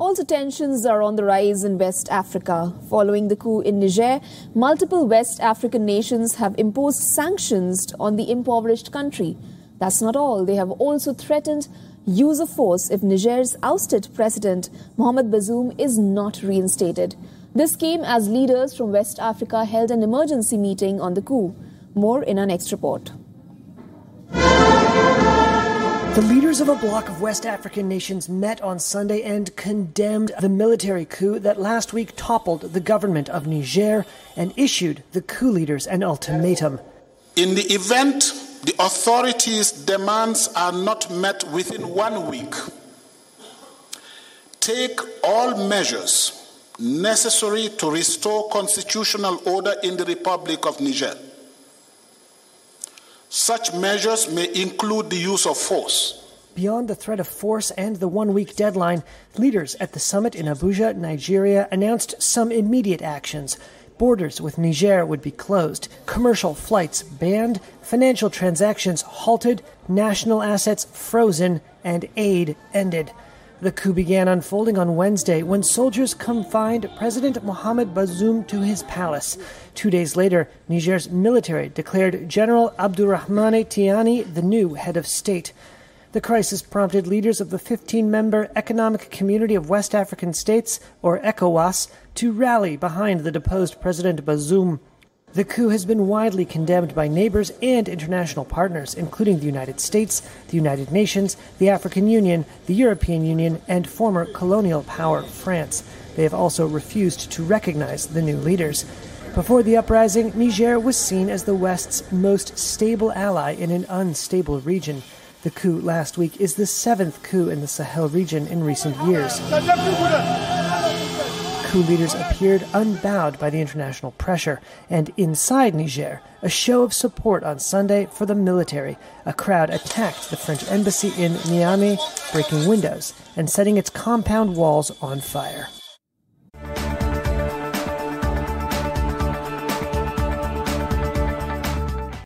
Also, tensions are on the rise in West Africa. Following the coup in Niger, multiple West African nations have imposed sanctions on the impoverished country. That's not all. They have also threatened use of force if Niger's ousted president Mohamed Bazoum is not reinstated. This came as leaders from West Africa held an emergency meeting on the coup. More in our next report. The leaders of a bloc of West African nations met on Sunday and condemned the military coup that last week toppled the government of Niger and issued the coup leaders an ultimatum. In the event the authorities' demands are not met within one week, take all measures necessary to restore constitutional order in the Republic of Niger. Such measures may include the use of force. Beyond the threat of force and the one week deadline, leaders at the summit in Abuja, Nigeria, announced some immediate actions. Borders with Niger would be closed, commercial flights banned, financial transactions halted, national assets frozen, and aid ended. The coup began unfolding on Wednesday when soldiers confined President Mohamed Bazoum to his palace. Two days later, Niger's military declared General Abdurrahmane Tiani the new head of state. The crisis prompted leaders of the 15 member Economic Community of West African States, or ECOWAS, to rally behind the deposed President Bazoum. The coup has been widely condemned by neighbors and international partners, including the United States, the United Nations, the African Union, the European Union, and former colonial power France. They have also refused to recognize the new leaders. Before the uprising, Niger was seen as the West's most stable ally in an unstable region. The coup last week is the seventh coup in the Sahel region in recent years coup leaders appeared unbowed by the international pressure, and inside Niger, a show of support on Sunday for the military. A crowd attacked the French embassy in Niamey, breaking windows and setting its compound walls on fire.